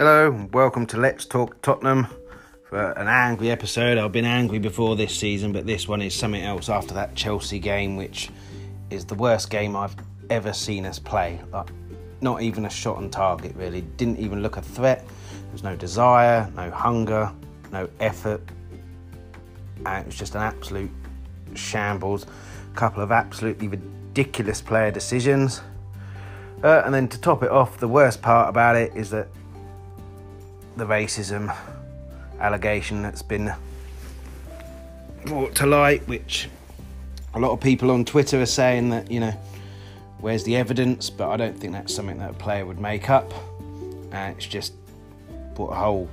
Hello, welcome to Let's Talk Tottenham for an angry episode. I've been angry before this season, but this one is something else after that Chelsea game, which is the worst game I've ever seen us play. Like, not even a shot on target, really. Didn't even look a threat. There was no desire, no hunger, no effort. And it was just an absolute shambles. A couple of absolutely ridiculous player decisions. Uh, and then to top it off, the worst part about it is that the racism allegation that's been brought to light, which a lot of people on Twitter are saying that, you know, where's the evidence? But I don't think that's something that a player would make up. And it's just brought a whole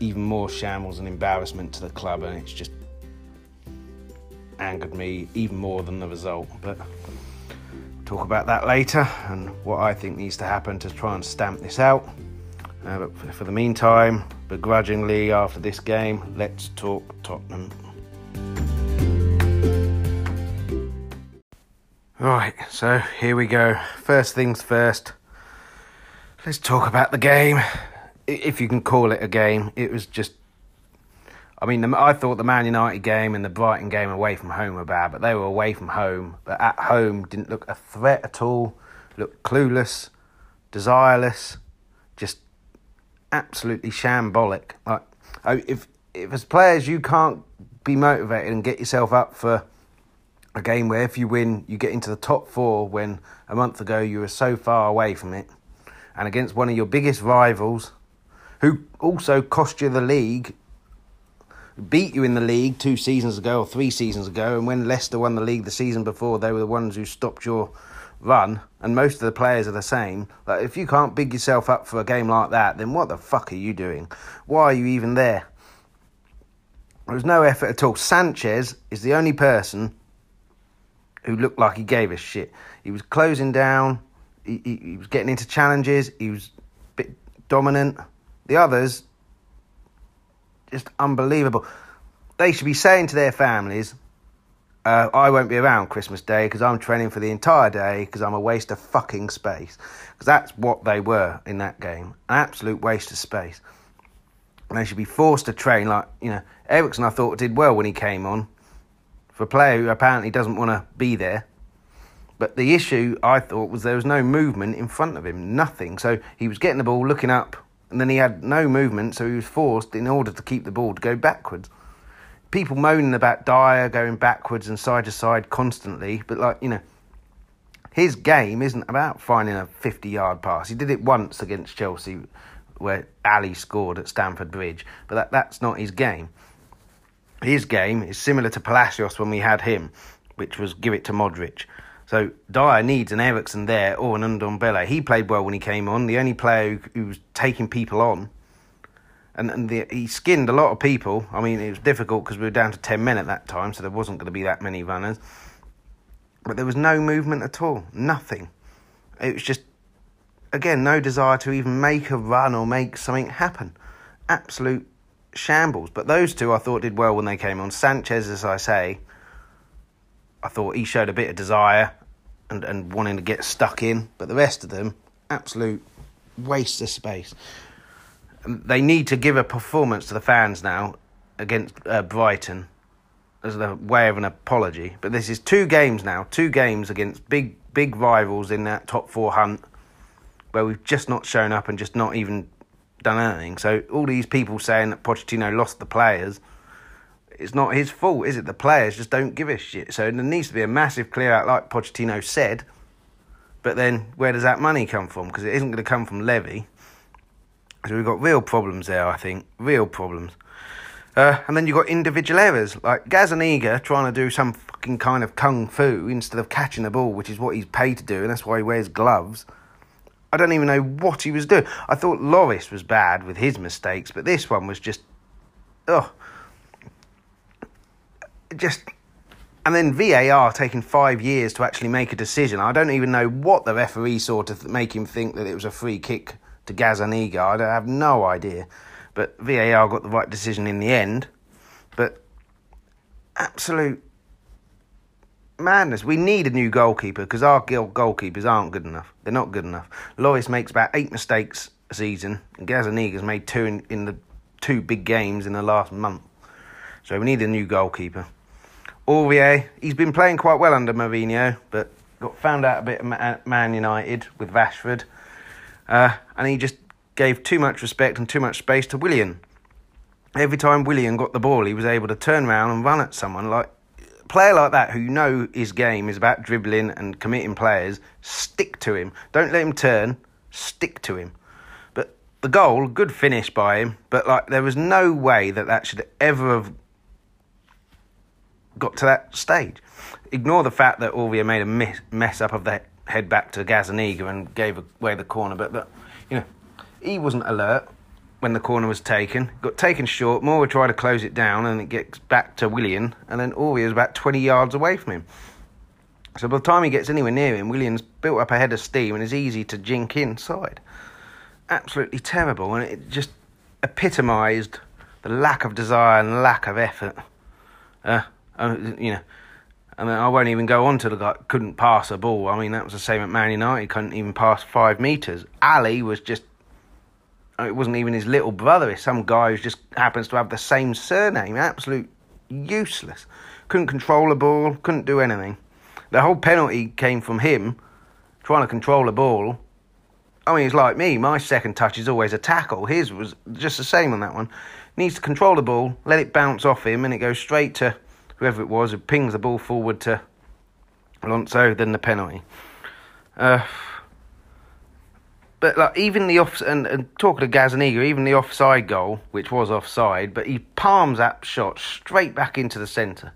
even more shambles and embarrassment to the club, and it's just angered me even more than the result. But talk about that later and what I think needs to happen to try and stamp this out. Uh, but for the meantime, begrudgingly after this game, let's talk Tottenham. Right, so here we go. First things first, let's talk about the game. If you can call it a game, it was just. I mean, I thought the Man United game and the Brighton game away from home were bad, but they were away from home. But at home, didn't look a threat at all, looked clueless, desireless, absolutely shambolic. Like, if if as players you can't be motivated and get yourself up for a game where if you win you get into the top four when a month ago you were so far away from it, and against one of your biggest rivals, who also cost you the league. Beat you in the league two seasons ago or three seasons ago, and when Leicester won the league the season before, they were the ones who stopped your run, and most of the players are the same. Like if you can't big yourself up for a game like that, then what the fuck are you doing? Why are you even there? There was no effort at all. Sanchez is the only person who looked like he gave a shit. He was closing down. He, he, he was getting into challenges. He was a bit dominant. The others, just unbelievable. They should be saying to their families, uh, I won't be around Christmas Day because I'm training for the entire day because I'm a waste of fucking space. Because that's what they were in that game an absolute waste of space. And they should be forced to train like, you know, Eriksen I thought did well when he came on for a player who apparently doesn't want to be there. But the issue I thought was there was no movement in front of him, nothing. So he was getting the ball, looking up, and then he had no movement, so he was forced, in order to keep the ball, to go backwards people moaning about Dier going backwards and side to side constantly, but like you know, his game isn't about finding a fifty-yard pass. He did it once against Chelsea, where Alli scored at Stamford Bridge, but that, that's not his game. His game is similar to Palacios when we had him, which was give it to Modric. So Dier needs an Eriksen there or an Ndombele. He played well when he came on. The only player who, who was taking people on and, and the, he skinned a lot of people. I mean, it was difficult because we were down to 10 men at that time, so there wasn't going to be that many runners. But there was no movement at all, nothing. It was just, again, no desire to even make a run or make something happen. Absolute shambles. But those two I thought did well when they came on. Sanchez, as I say, I thought he showed a bit of desire and, and wanting to get stuck in. But the rest of them, absolute waste of space they need to give a performance to the fans now against uh, Brighton as a way of an apology. But this is two games now, two games against big big rivals in that top four hunt, where we've just not shown up and just not even done anything. So all these people saying that Pochettino lost the players, it's not his fault, is it? The players just don't give a shit. So there needs to be a massive clear out, like Pochettino said. But then where does that money come from? Because it isn't going to come from Levy. We've got real problems there, I think. Real problems. Uh, and then you've got individual errors, like Gazzaniga trying to do some fucking kind of kung fu instead of catching the ball, which is what he's paid to do, and that's why he wears gloves. I don't even know what he was doing. I thought Lloris was bad with his mistakes, but this one was just, oh, just. And then VAR taking five years to actually make a decision. I don't even know what the referee saw to make him think that it was a free kick to Gazzaniga. I have no idea. But VAR got the right decision in the end. But absolute madness. We need a new goalkeeper because our guild goalkeepers aren't good enough. They're not good enough. Lloris makes about eight mistakes a season, and Gazzaniga's made two in, in the two big games in the last month. So we need a new goalkeeper. Aurier, he's been playing quite well under Mourinho, but got found out a bit at Man United with Rashford, uh, and he just gave too much respect and too much space to Willian. Every time Willian got the ball, he was able to turn around and run at someone like player like that who you know his game is about dribbling and committing players. Stick to him. Don't let him turn. Stick to him. But the goal, good finish by him, but like there was no way that that should ever have got to that stage. Ignore the fact that Aurier made a mess, up of the head back to Gazzaniga and gave away the corner, but you know, he wasn't alert when the corner was taken. Got taken short. Moura tried to close it down, and it gets back to Willian, and then Aurier is about 20 yards away from him. So by the time he gets anywhere near him, Willian's built up a head of steam and is easy to jink inside. Absolutely terrible, and it just epitomised the lack of desire and lack of effort. Uh, you know, I mean, I won't even go on to the guy couldn't pass a ball. I mean, that was the same at Man United. Couldn't even pass five meters. Alli was just. It wasn't even his little brother. It's some guy who just happens to have the same surname. Absolute useless. Couldn't control a ball. Couldn't do anything. The whole penalty came from him trying to control a ball. I mean, it's like me. My second touch is always a tackle. His was just the same on that one. Needs to control the ball, let it bounce off him, and it goes straight to whoever it was, who pings the ball forward to Alonso, then the penalty. Uh, but like even the off and, and talking to Gazzaniga, even the offside goal, which was offside, but he palms that shot straight back into the centre.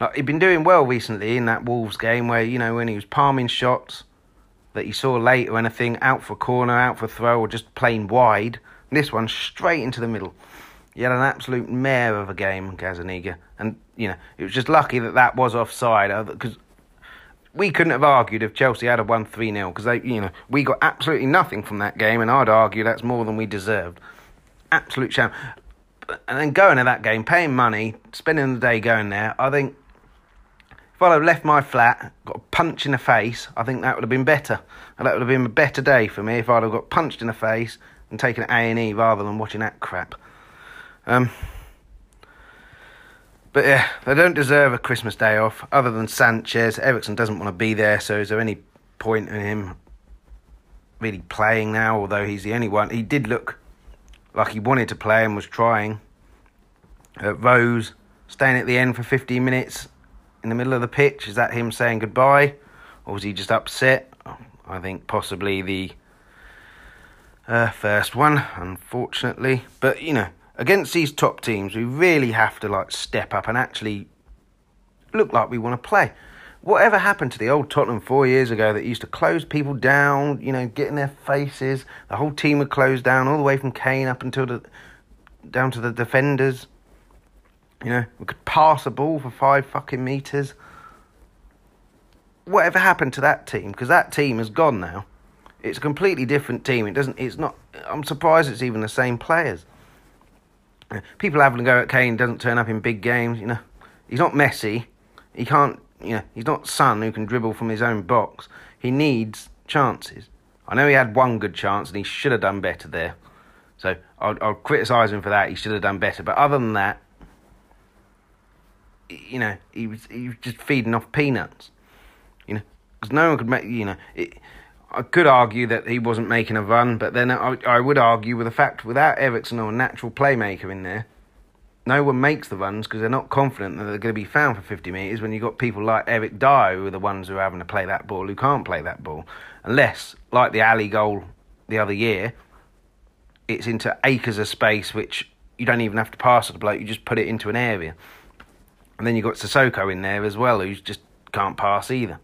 Like he'd been doing well recently in that Wolves game, where you know when he was palming shots that he saw late or anything, out for corner, out for throw, or just plain wide. This one straight into the middle. He had an absolute mare of a game, Gazzaniga, and you know it was just lucky that that was offside because we couldn't have argued if Chelsea had a won three 0 because they, you know, we got absolutely nothing from that game, and I'd argue that's more than we deserved. Absolute sham. And then going to that game, paying money, spending the day going there, I think if I'd have left my flat, got a punch in the face, I think that would have been better. And that would have been a better day for me if I'd have got punched in the face and taken A and E rather than watching that crap. Um, but yeah, they don't deserve a Christmas day off. Other than Sanchez, Eriksen doesn't want to be there. So is there any point in him really playing now? Although he's the only one, he did look like he wanted to play and was trying. Uh, Rose staying at the end for 15 minutes in the middle of the pitch. Is that him saying goodbye, or was he just upset? I think possibly the uh, first one, unfortunately. But you know against these top teams, we really have to like step up and actually look like we want to play. Whatever happened to the old Tottenham four years ago that used to close people down, you know, get in their faces? The whole team would close down all the way from Kane up until the down to the defenders. You know, we could pass a ball for five fucking meters. Whatever happened to that team? Because that team has gone now. It's a completely different team. It doesn't. It's not. I'm surprised it's even the same players people having a go at Kane doesn't turn up in big games. You know, he's not Messi. He can't. You know, he's not Son who can dribble from his own box. He needs chances. I know he had one good chance and he should have done better there. So I'll, I'll criticise him for that. He should have done better. But other than that, you know, he was he was just feeding off peanuts. You know, because no one could make. You know, it, I could argue that he wasn't making a run, but then I, I would argue with the fact without Eriksen or a natural playmaker in there, no one makes the runs because they're not confident that they're going to be found for 50 metres when you've got people like Eric Dier who are the ones who are having to play that ball, who can't play that ball. Unless, like the Alli goal the other year, it's into acres of space which you don't even have to pass at the bloke, you just put it into an area. And then you've got Sissoko in there as well, who just can't pass either.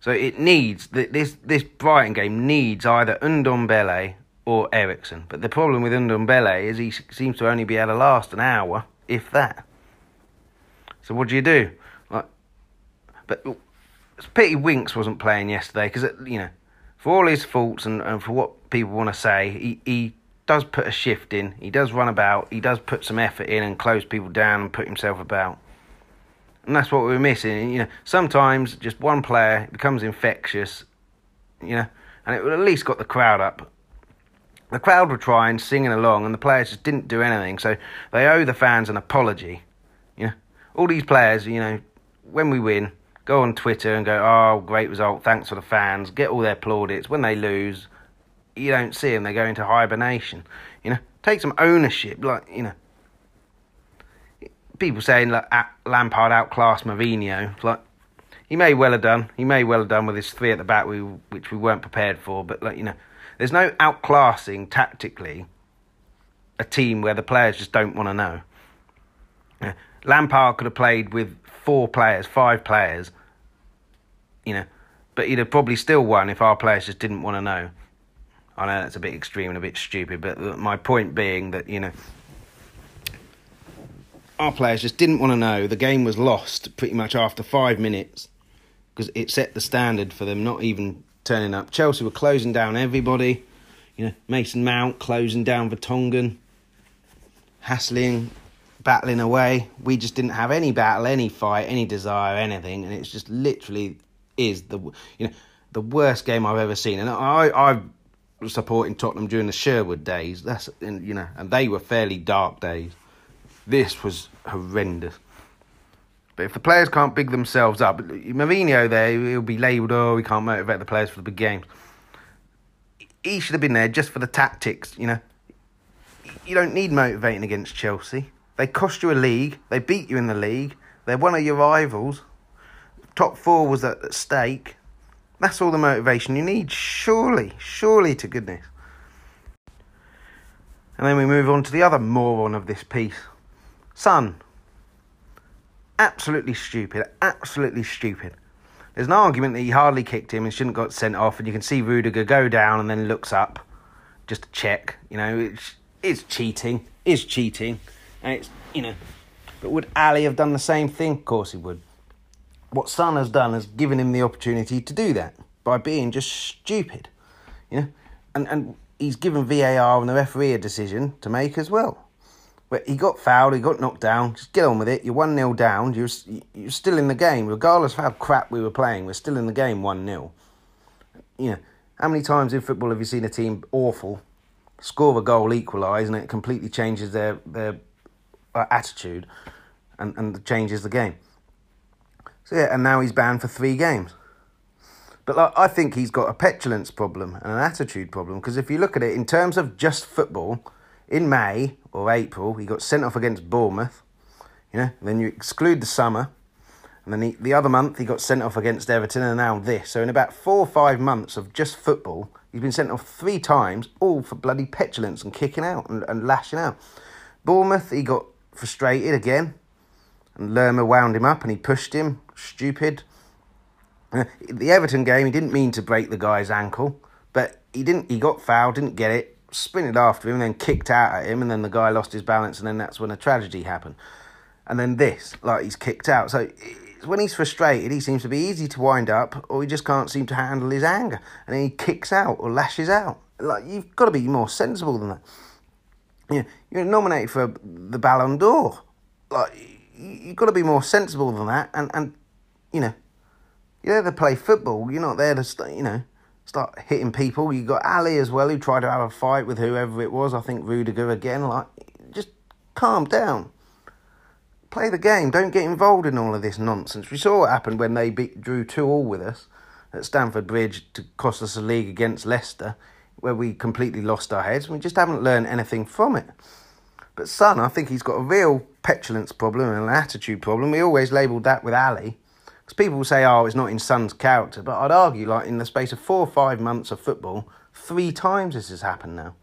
So it needs this this Brighton game needs either Ndombele or Eriksen. But the problem with Ndombele is he seems to only be able to last an hour, if that. So what do you do? Like, but oh, it's pity Winks wasn't playing yesterday because uh, you know, for all his faults and, and for what people want to say, he he does put a shift in. He does run about. He does put some effort in and close people down and put himself about. And that's what we're missing. You know, sometimes just one player becomes infectious, you know, and it at least got the crowd up. the crowd were trying, singing along, and the players just didn't do anything. So they owe the fans an apology. You know, all these players, you know, when we win, go on Twitter and go, "Oh, great result! Thanks for the fans." Get all their plaudits. When they lose, you don't see them; they go into hibernation. You know, take some ownership. Like you know, people saying like Lampard outclassed Mourinho. Like he may well have done. He may well have done with his three at the back, we, which we weren't prepared for. But like you know there's no outclassing tactically a team where the players just don't want to know. Yeah. Lampard could have played with four players, five players, you know, but he'd have probably still won if our players just didn't want to know. I know that's a bit extreme and a bit stupid, but uh, my point being that, you know, our players just didn't want to know. The game was lost pretty much after five minutes because it set the standard for them not even turning up. Chelsea were closing down everybody. You know, Mason Mount closing down Vertonghen, hassling, battling away. We just didn't have any battle, any fight, any desire, anything, and it's just literally is the you know the worst game I've ever seen. And I I was supporting Tottenham during the Sherwood days. That's you know, and they were fairly dark days. This was horrendous. But if the players can't big themselves up, Mourinho there, he'll be labelled, oh, we can't motivate the players for the big games. He should have been there just for the tactics, you know. You don't need motivating against Chelsea. They cost you a league. They beat you in the league. They're one of your rivals. Top four was at stake. That's all the motivation you need, surely, surely to goodness. And then we move on to the other moron of this piece. Son, absolutely stupid, absolutely stupid. There's an argument that he hardly kicked him and shouldn't got sent off, and you can see Rudiger go down and then looks up just to check. You know, it's, it's cheating, is cheating, and it's you know. But would Alli have done the same thing? Of course he would. What Son has done has given him the opportunity to do that by being just stupid, you know, and and he's given VAR and the referee a decision to make as well. But he got fouled, he got knocked down. Just get on with it. You're 1 0 down. You're, you're still in the game. Regardless of how crap we were playing, we're still in the game 1 0. You know, how many times in football have you seen a team awful score a goal, equalise, and it completely changes their, their uh, attitude and, and changes the game? So, yeah, and now he's banned for three games. But like, I think he's got a petulance problem and an attitude problem because if you look at it in terms of just football, in May or April, he got sent off against Bournemouth. You know, then you exclude the summer, and then he, the other month he got sent off against Everton, and now this. So in about four or five months of just football, he's been sent off three times, all for bloody petulance and kicking out and, and lashing out. Bournemouth, he got frustrated again, and Lerma wound him up, and he pushed him. Stupid. Uh, the Everton game, he didn't mean to break the guy's ankle, but he didn't. He got fouled, didn't get it sprinted after him and then kicked out at him, and then the guy lost his balance, and then that's when a tragedy happened. And then this, like he's kicked out. So when he's frustrated, he seems to be easy to wind up, or he just can't seem to handle his anger, and then he kicks out or lashes out. Like you've got to be more sensible than that. You know, you're nominated for the Ballon d'Or. Like you've got to be more sensible than that, and and you know, you're there to play football. You're not there to you know start hitting people. You got Alli as well, who tried to have a fight with whoever it was. I think Rudiger again. Like, just calm down. Play the game. Don't get involved in all of this nonsense. We saw what happened when they beat, drew two all with us at Stamford Bridge to cost us a league against Leicester, where we completely lost our heads. We just haven't learned anything from it. But Son, I think he's got a real petulance problem and an attitude problem. We always labelled that with Alli. Because people say, oh, it's not in Son's character. But I'd argue, like, in the space of four or five months of football, three times this has happened now.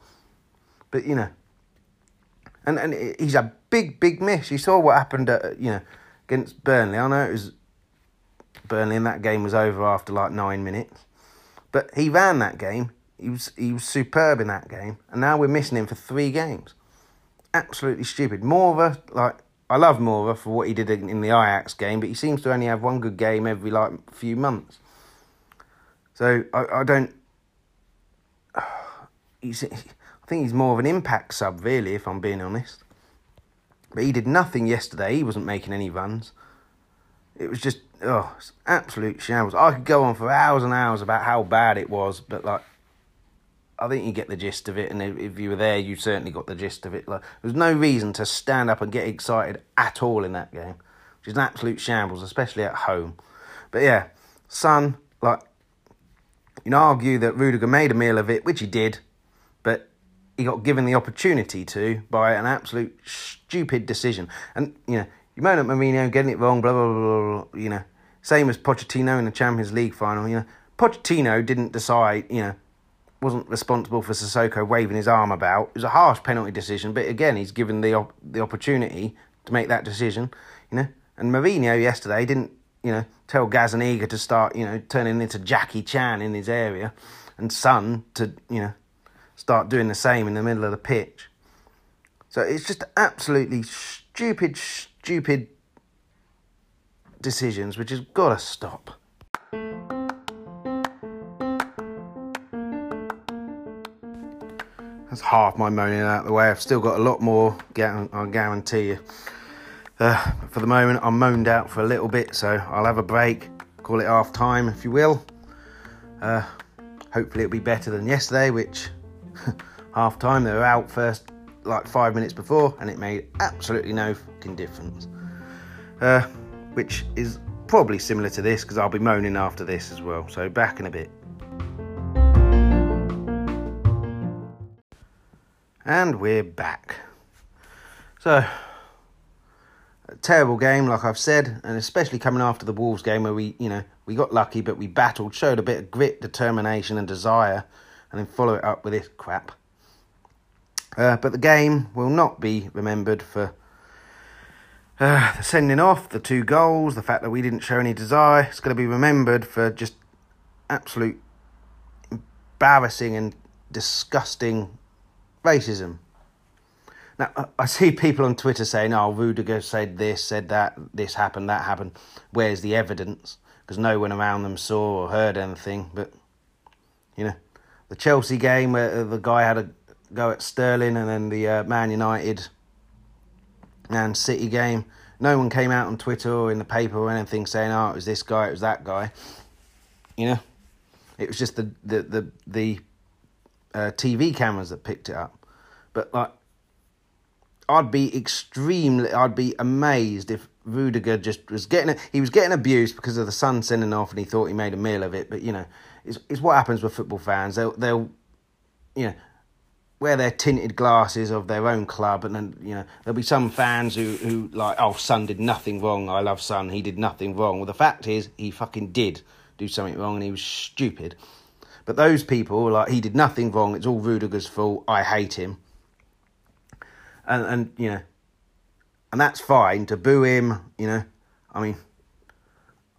But, you know, and, and he's a big, big miss. You saw what happened, at, you know, against Burnley. I know it was Burnley and that game was over after like nine minutes. But he ran that game. He was he was superb in that game, and now we're missing him for three games. Absolutely stupid. More of a like I love Moura for what he did in, the Ajax game, but he seems to only have one good game every like few months. So I, I don't. He's, I think he's more of an impact sub, really, if I'm being honest. But he did nothing yesterday. He wasn't making any runs. It was just oh, absolute shambles. I could go on for hours and hours about how bad it was, but like, I think you get the gist of it, and if you were there, you certainly got the gist of it. Like, there was no reason to stand up and get excited at all in that game, which is an absolute shambles, especially at home. But yeah, Son, like, you can argue that Rudiger made a meal of it, which he did, but he got given the opportunity to by an absolute stupid decision. And, you know, you moan at Mourinho getting it wrong, blah, blah, blah, blah, you know, same as Pochettino in the Champions League final, you know. Pochettino didn't decide, you know, wasn't responsible for Sissoko waving his arm about. It was a harsh penalty decision, but again, he's given the op- the opportunity to make that decision, you know. And Mourinho yesterday didn't, you know, tell Gazzaniga to start, you know, turning into Jackie Chan in his area, and Son to, you know, start doing the same in the middle of the pitch. So it's just absolutely stupid, stupid decisions, which has got to stop. That's half my moaning out of the way. I've still got a lot more, I guarantee you. Uh, for the moment, I'm moaned out for a little bit, so I'll have a break, call it half time, if you will. Uh, hopefully, it'll be better than yesterday, which half time they were out first like five minutes before, and it made absolutely no fucking difference. Uh, which is probably similar to this because I'll be moaning after this as well. So, back in a bit. And we're back. So, a terrible game, like I've said, and especially coming after the Wolves game where we, you know, we got lucky, but we battled, showed a bit of grit, determination, and desire, and then follow it up with this crap. Uh, but the game will not be remembered for uh, the sending off, the two goals, the fact that we didn't show any desire. It's going to be remembered for just absolute embarrassing and disgusting racism. Now, I see people on Twitter saying, oh, Rudiger said this, said that, this happened, that happened. Where's the evidence? Because no one around them saw or heard anything. But, you know, the Chelsea game where the guy had a go at Sterling and then the uh, Man United and City game, no one came out on Twitter or in the paper or anything saying, oh, it was this guy, it was that guy. You know? It was just the, the, the, the uh, TV cameras that picked it up. But like, I'd be extremely, I'd be amazed if Rudiger just was getting, it. he was getting abused because of the Son sending off, and he thought he made a meal of it. But you know, it's it's what happens with football fans. They'll they'll, you know, wear their tinted glasses of their own club, and then you know there'll be some fans who who like, oh, Son did nothing wrong. I love Son. He did nothing wrong. Well, the fact is, he fucking did do something wrong, and he was stupid. But those people, like, he did nothing wrong. It's all Rudiger's fault. I hate him. And, and you know, and that's fine to boo him, you know. I mean,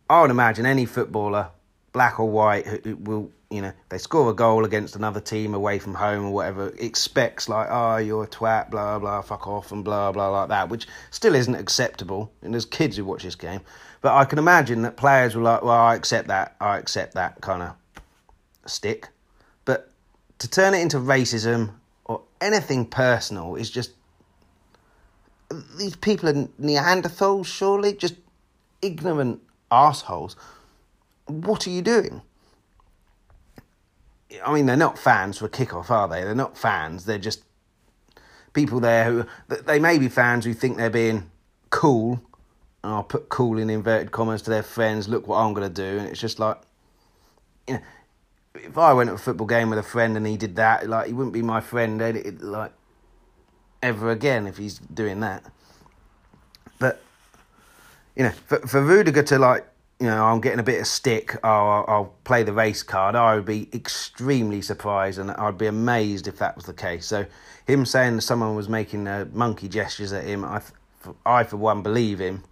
I would imagine any footballer, black or white, who, who will, you know, they score a goal against another team away from home or whatever, expects, like, oh, you're a twat, blah, blah, fuck off, and blah, blah, like that, which still isn't acceptable. And there's kids who watch this game. But I can imagine that players were like, well, I accept that, I accept that kind of stick. But to turn it into racism or anything personal is just. These people are Neanderthals, surely? Just ignorant assholes. What are you doing? I mean, they're not fans for kickoff, are they? They're not fans. They're just people there who they may be fans who think they're being cool. And I'll put cool in inverted commas to their friends. Look what I'm going to do, and it's just like, you know, if I went to a football game with a friend and he did that, like he wouldn't be my friend, like ever again if he's doing that. But you know, for for Rudiger to like, you know, I'm getting a bit of stick. I'll, I'll play the race card. I would be extremely surprised, and I'd be amazed if that was the case. So, him saying that someone was making uh, monkey gestures at him, I, I for one believe him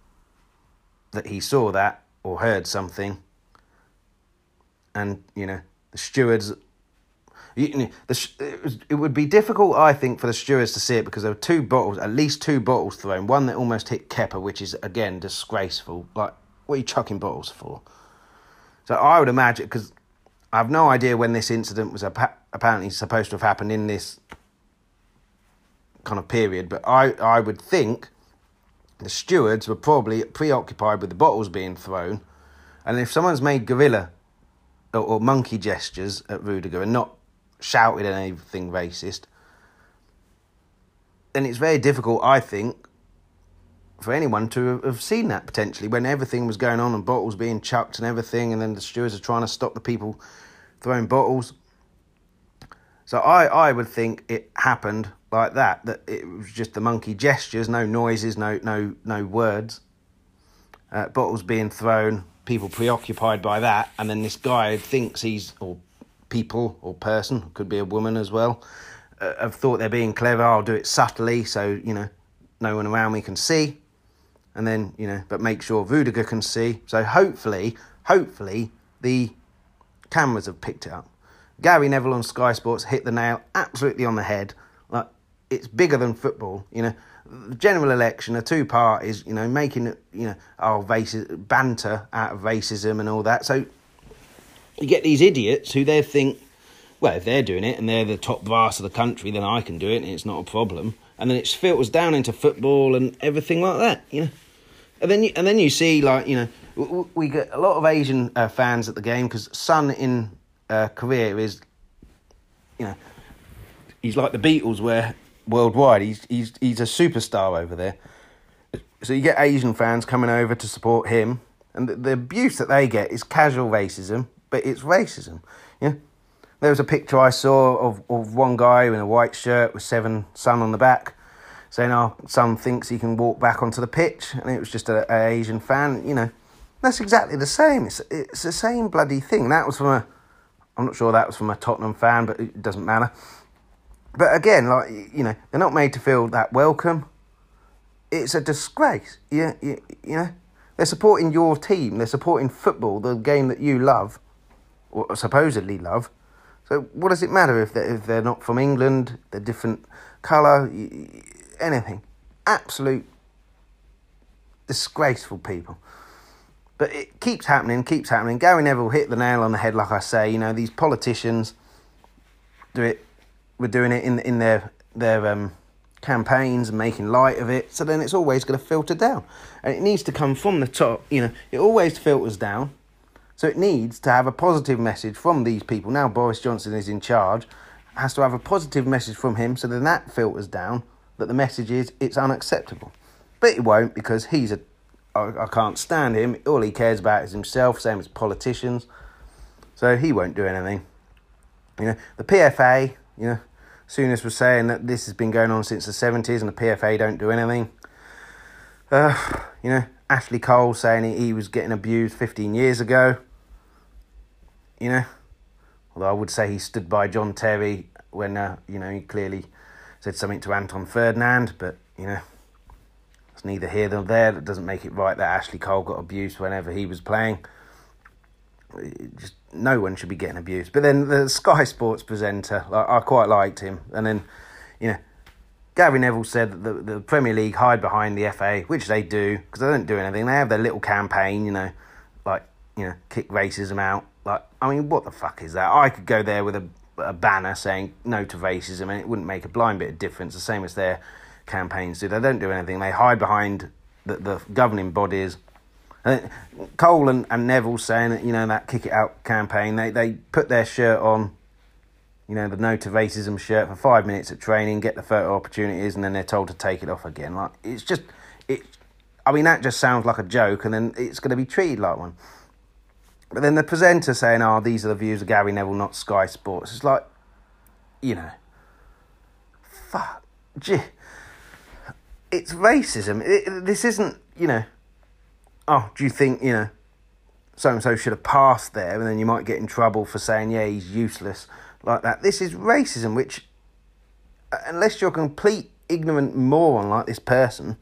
that he saw that or heard something, and you know the stewards. You, the, it would be difficult, I think, for the stewards to see it because there were two bottles, at least two bottles thrown. One that almost hit Kepa, which is again disgraceful. Like, what are you chucking bottles for? So I would imagine because I have no idea when this incident was apparently supposed to have happened in this kind of period, but I, I would think the stewards were probably preoccupied with the bottles being thrown, and if someone's made gorilla or, or monkey gestures at Rudiger and not shouted anything racist, then it's very difficult, I think, for anyone to have seen that potentially when everything was going on and bottles being chucked and everything, and then the stewards are trying to stop the people throwing bottles. So I, I would think it happened like that, that it was just the monkey gestures, no noises, no no no words. Uh, bottles being thrown, people preoccupied by that, and then this guy thinks he's or people or person could be a woman as well uh, have thought they're being clever. I'll do it subtly, so you know no one around me can see, and then you know, but make sure Rudiger can see. So hopefully, hopefully the cameras have picked it up. Gary Neville on Sky Sports hit the nail absolutely on the head. Like it's bigger than football, you know. The general election, a two parties, you know, making you know, our races, banter out of racism and all that. So you get these idiots who they think, well, if they're doing it and they're the top brass of the country, then I can do it and it's not a problem. And then it filters down into football and everything like that, you know. And then you, and then you see like you know we get a lot of Asian uh, fans at the game because Son in uh, Korea is, you know, he's like the Beatles where worldwide. He's he's he's a superstar over there. So you get Asian fans coming over to support him, and the, the abuse that they get is casual racism, but it's racism. Yeah, there was a picture I saw of of one guy in a white shirt with seven Son on the back. Saying, "Oh, Son thinks he can walk back onto the pitch," and it was just a, a Asian fan. You know, that's exactly the same. It's it's the same bloody thing. That was from a I'm not sure that was from a Tottenham fan, but it doesn't matter. But again, like you know, they're not made to feel that welcome. It's a disgrace. Yeah, you, you know, they're supporting your team. They're supporting football, the game that you love, or supposedly love. So what does it matter if they're, if they're not from England? They're different colour, anything. Absolute disgraceful people. But it keeps happening, keeps happening. Gary Neville hit the nail on the head, like I say. You know, these politicians do it. We're doing it in in their their um, campaigns and making light of it. So then it's always going to filter down, and it needs to come from the top. You know, it always filters down. So it needs to have a positive message from these people. Now Boris Johnson is in charge, has to have a positive message from him. So then that filters down that the message is it's unacceptable. But it won't because he's a I, I can't stand him. All he cares about is himself, same as politicians. So he won't do anything. You know, the PFA, you know, Souness was saying that this has been going on since the 70s and the PFA don't do anything. Uh, you know, Ashley Cole saying he, was getting abused 15 years ago. You know, although I would say he stood by John Terry when, uh, you know, he clearly said something to Anton Ferdinand, but, you know, it's neither here nor there. That doesn't make it right that Ashley Cole got abused whenever he was playing. just no one should be getting abused. But then the Sky Sports presenter, like, I quite liked him. And then, you know, Gary Neville said that the, the Premier League hide behind the FA, which they do because they don't do anything. They have their little campaign, you know, like you know, kick racism out. Like, I mean, what the fuck is that? I could go there with a, a banner saying no to racism, and it wouldn't make a blind bit of difference. The same as their campaigns do. They don't do anything. They hide behind the, the governing bodies. Cole and, and Neville saying that, you know, that kick it out campaign, they, they put their shirt on, you know, the no to racism shirt for five minutes at training, get the photo opportunities, and then they're told to take it off again. Like, it's just, it, I mean, that just sounds like a joke, and then it's going to be treated like one. But then the presenter saying, oh, these are the views of Gary Neville, not Sky Sports. It's like, you know, fuck. Gee it's racism. It, this isn't, you know, oh, do you think, you know, so and so should have passed there, and then you might get in trouble for saying, yeah, he's useless, like that. This is racism, which, uh, unless you're a complete ignorant moron like this person,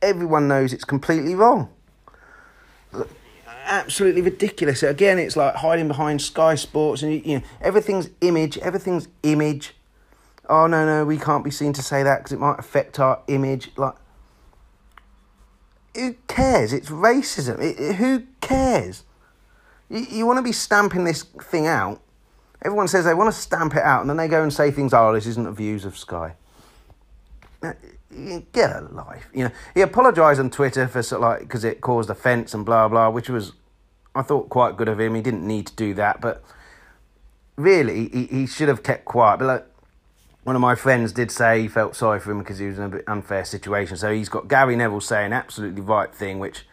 everyone knows it's completely wrong. Absolutely ridiculous. Again, it's like hiding behind Sky Sports, and you know everything's image. Everything's image oh no no we can't be seen to say that because it might affect our image like who cares? It's racism. It, it, who cares? You, you want to be stamping this thing out. Everyone says they want to stamp it out and then they go and say things oh this isn't the views of sky. Get a life you know. He apologized on twitter for sort of like because it caused offense and blah blah which was i thought quite good of him. He didn't need to do that but really, he, he should have kept quiet. But like, one of my friends did say he felt sorry for him because he was in a bit unfair situation. So he's got Gary Neville saying absolutely right thing, which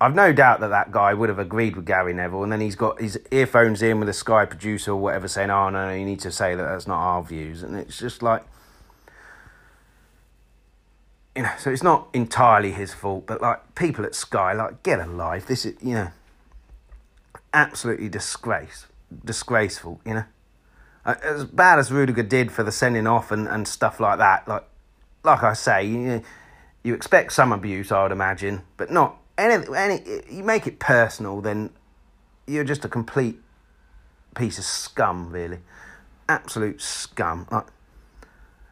I've no doubt that that guy would have agreed with Gary Neville. And then he's got his earphones in with a Sky producer or whatever saying, "Oh no, no, you need to say that that's not our views." And it's just like, you know, so it's not entirely his fault, but like people at Sky, like get a life. This is, you know, absolutely disgrace, disgraceful. You know. As bad as Rudiger did for the sending off and, and stuff like that, like like I say, you, you expect some abuse, I would imagine, but not any. Any you make it personal, then you're just a complete piece of scum, really, absolute scum. Like,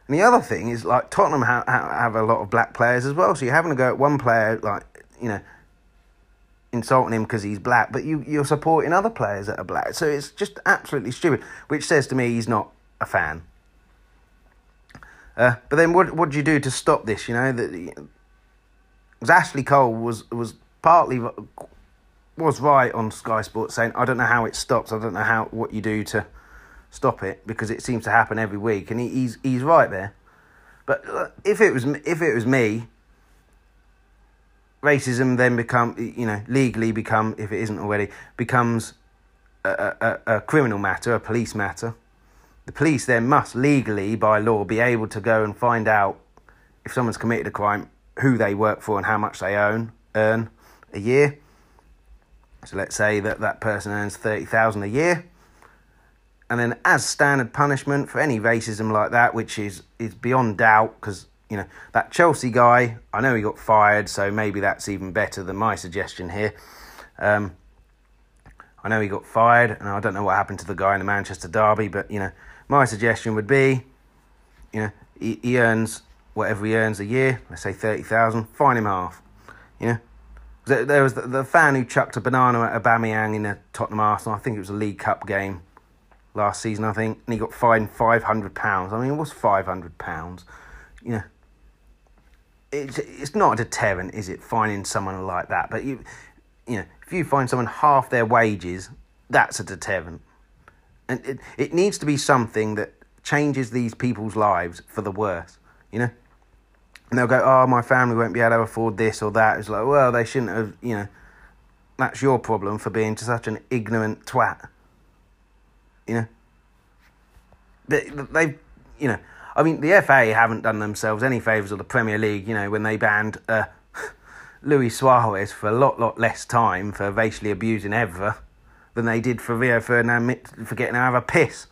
and the other thing is like Tottenham have, have a lot of black players as well, so you're having to go at one player like you know insulting him because he's black, but you, you're supporting other players that are black. So it's just absolutely stupid, which says to me he's not a fan. Uh, but then what what do you do to stop this? You know that Ashley Cole was was partly was right on Sky Sports saying I don't know how it stops. I don't know how what you do to stop it because it seems to happen every week, and he, he's he's right there. But uh, if it was if it was me, racism then become you know legally become if it isn't already becomes a, a, a, criminal matter, a police matter. The police then must legally, by law, be able to go and find out if someone's committed a crime, who they work for, and how much they own earn a year. So let's say that that person earns thirty thousand a year, and then as standard punishment for any racism like that, which is is beyond doubt, because you know, that Chelsea guy, I know he got fired, so maybe that's even better than my suggestion here. Um, I know he got fired, and I don't know what happened to the guy in the Manchester Derby, but, you know, my suggestion would be, you know, he, he earns whatever he earns a year, let's say 30,000, fine him half, you know. There was the, the fan who chucked a banana at Aubameyang in a Tottenham Arsenal, I think it was a League Cup game last season, I think, and he got fined £500. I mean, what's £500? You know, it's it's not a deterrent, is it? Finding someone like that, but you you know, if you find someone half their wages, that's a deterrent, and it it needs to be something that changes these people's lives for the worse. You know, and they'll go, "Oh, my family won't be able to afford this or that." It's like, well, they shouldn't have. You know, that's your problem for being such an ignorant twat. You know, they they you know I mean, the FA haven't done themselves any favours or the Premier League, you know, when they banned uh, Luis Suarez for a lot, lot less time for racially abusing Evra than they did for Rio Ferdinand for getting out of a piss.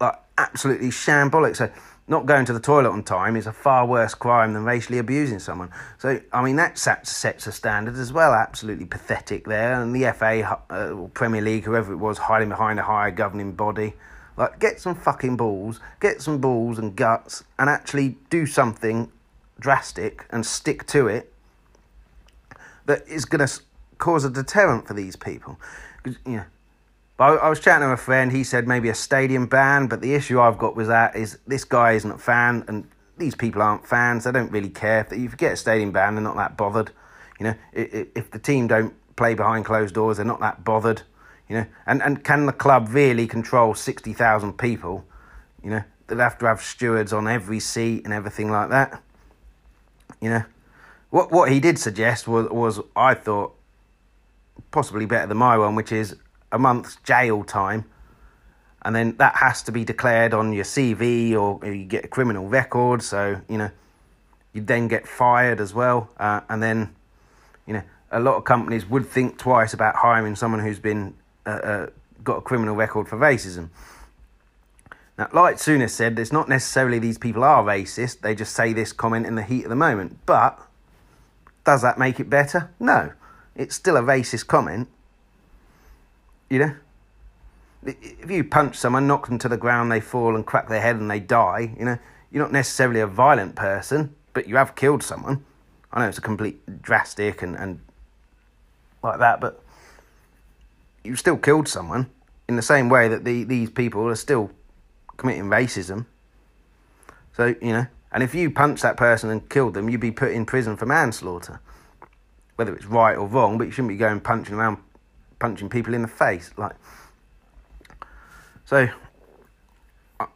Like, absolutely shambolic. So, not going to the toilet on time is a far worse crime than racially abusing someone. So, I mean, that sets a standard as well. Absolutely pathetic there. And the FA, uh, Premier League, whoever it was, hiding behind a higher governing body like, get some fucking balls, get some balls and guts, and actually do something drastic and stick to it that is going to cause a deterrent for these people. You know, I, I was chatting to a friend. He said maybe a stadium ban, but the issue I've got with that is this guy isn't a fan, and these people aren't fans. They don't really care. If you get a stadium ban, they're not that bothered. You know, if the team don't play behind closed doors, they're not that bothered. You know, and, and can the club really control 60,000 people? You know, they'll have to have stewards on every seat and everything like that. You know, what what he did suggest was, was I thought, possibly better than my one, which is a month's jail time. And then that has to be declared on your CV or you get a criminal record. So, you know, you'd then get fired as well. Uh, and then, you know, a lot of companies would think twice about hiring someone who's been uh, uh, got a criminal record for racism. Now, like Souness said, it's not necessarily these people are racist, they just say this comment in the heat of the moment. But does that make it better? No. It's still a racist comment. You know? If you punch someone, knock them to the ground, they fall and crack their head and they die, you know, you're not necessarily a violent person, but you have killed someone. I know it's a complete drastic and, and like that, but you still killed someone in the same way that the, these people are still committing racism. So, you know, and if you punch that person and killed them, you'd be put in prison for manslaughter. Whether it's right or wrong, but you shouldn't be going punching around, punching people in the face. Like, So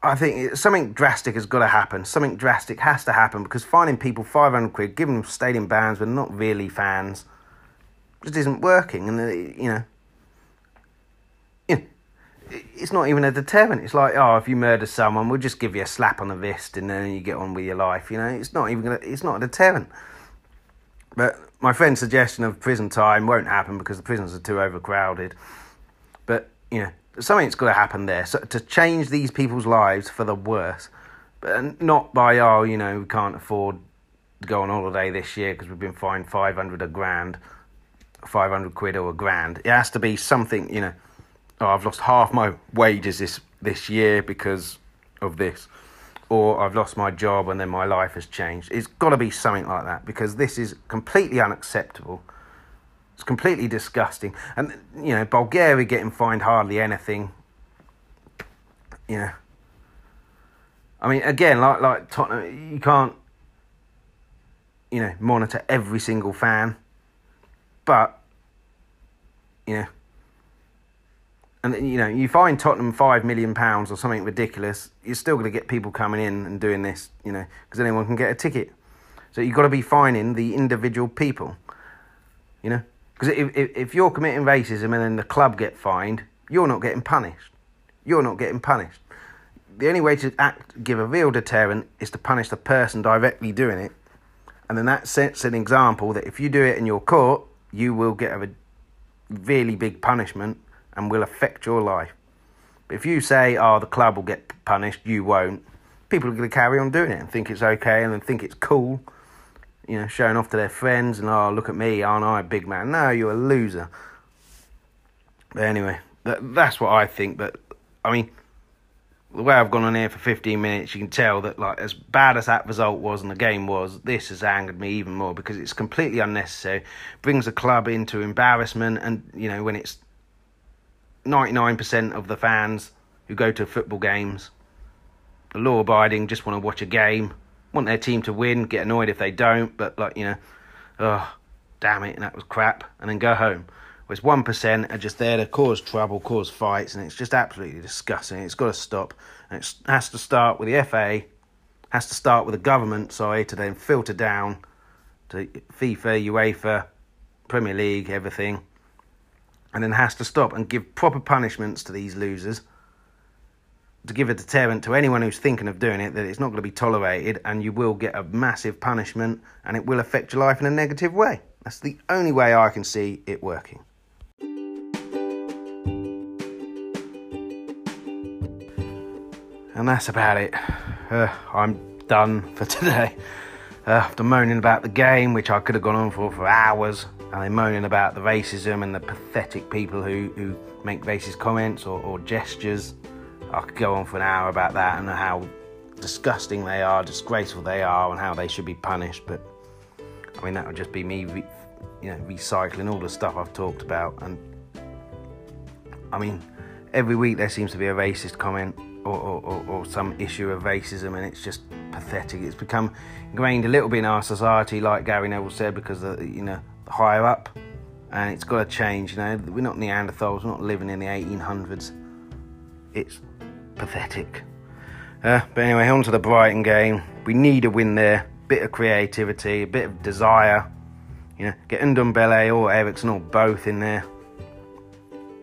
I think something drastic has got to happen. Something drastic has to happen because finding people 500 quid, giving them stadium bans when not really fans, just isn't working. And, uh, you know, it's not even a deterrent. It's like, oh, if you murder someone, we'll just give you a slap on the wrist and then you get on with your life. You know, it's not even gonna, it's not a deterrent. But my friend's suggestion of prison time won't happen because the prisons are too overcrowded. But, you know, something's got to happen there so, to change these people's lives for the worse. But uh, not by, oh, you know, we can't afford to go on holiday this year because we've been fined 500 a grand, 500 quid or a grand. It has to be something, you know, oh, I've lost half my wages this, this year because of this. Or I've lost my job and then my life has changed. It's got to be something like that because this is completely unacceptable. It's completely disgusting. And, you know, Bulgaria getting fined hardly anything. You know. I mean, again, like like Tottenham, you can't, you know, monitor every single fan. But, you know, and you know, you find Tottenham five million pounds or something ridiculous, you're still going to get people coming in and doing this, you know, because anyone can get a ticket. So you've got to be finding the individual people, you know. Because if, if, if you're committing racism and then the club get fined, you're not getting punished. You're not getting punished. The only way to act, give a real deterrent is to punish the person directly doing it. And then that sets an example that if you do it in your court, you will get a really big punishment and will affect your life. But if you say, oh, the club will get punished, you won't, people are going to carry on doing it and think it's okay and think it's cool you know, showing off to their friends and, oh, look at me, aren't I a big man? No, you're a loser. But anyway, that, that's what I think. But, I mean, the way I've gone on here for 15 minutes, you can tell that, like, as bad as that result was and the game was, this has angered me even more because it's completely unnecessary. Brings the club into embarrassment, and, you know, when it's 99% of the fans who go to football games, the law abiding, just want to watch a game want their team to win, get annoyed if they don't, but like, you know, oh, damn it, and that was crap, and then go home. Whereas 1% are just there to cause trouble, cause fights, and it's just absolutely disgusting. It's got to stop. And it has to start with the FA, has to start with the government, sorry, to then filter down to FIFA, UEFA, Premier League, everything. And then has to stop and give proper punishments to these losers to give a deterrent to anyone who's thinking of doing it that it's not going to be tolerated and you will get a massive punishment and it will affect your life in a negative way. That's the only way I can see it working. And that's about it. Uh, I'm done for today. Uh, after moaning about the game, which I could have gone on for for hours, and then moaning about the racism and the pathetic people who, who make racist comments or, or gestures I could go on for an hour about that and how disgusting they are, disgraceful they are, and how they should be punished. But I mean, that would just be me, re- you know, recycling all the stuff I've talked about. And I mean, every week there seems to be a racist comment or, or, or, some issue of racism, and it's just pathetic. It's become ingrained a little bit in our society, like Gary Neville said, because you know higher up, and it's got to change. You know, we're not Neanderthals, we're not living in the 1800s. It's pathetic. Uh, but anyway, on to the Brighton game. We need a win there. Bit of creativity, a bit of desire. You know, get Ndombele or Eriksen or both in there.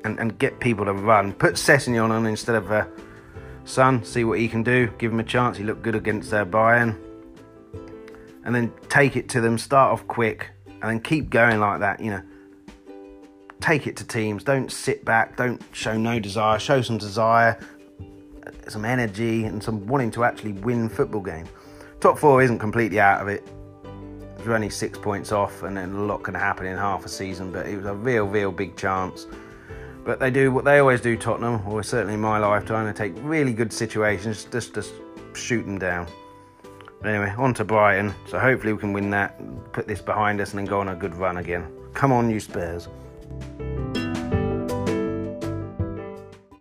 And, and get people to run. Put Sessegnon on instead of uh, Son. See what he can do. Give him a chance. He looked good against uh, Bayern. And then take it to them. Start off quick. And then keep going like that. You know, take it to teams. Don't sit back. Don't show no desire. Show some desire some energy and some wanting to actually win football games. Top four isn't completely out of it. We're only six points off, and then a lot can happen in half a season. But it was a real, real big chance. But they do what they always do, Tottenham, or certainly in my lifetime. They take really good situations, just to shoot them down. Anyway, on to Brighton. So hopefully we can win that, put this behind us, and then go on a good run again. Come on, you Spurs.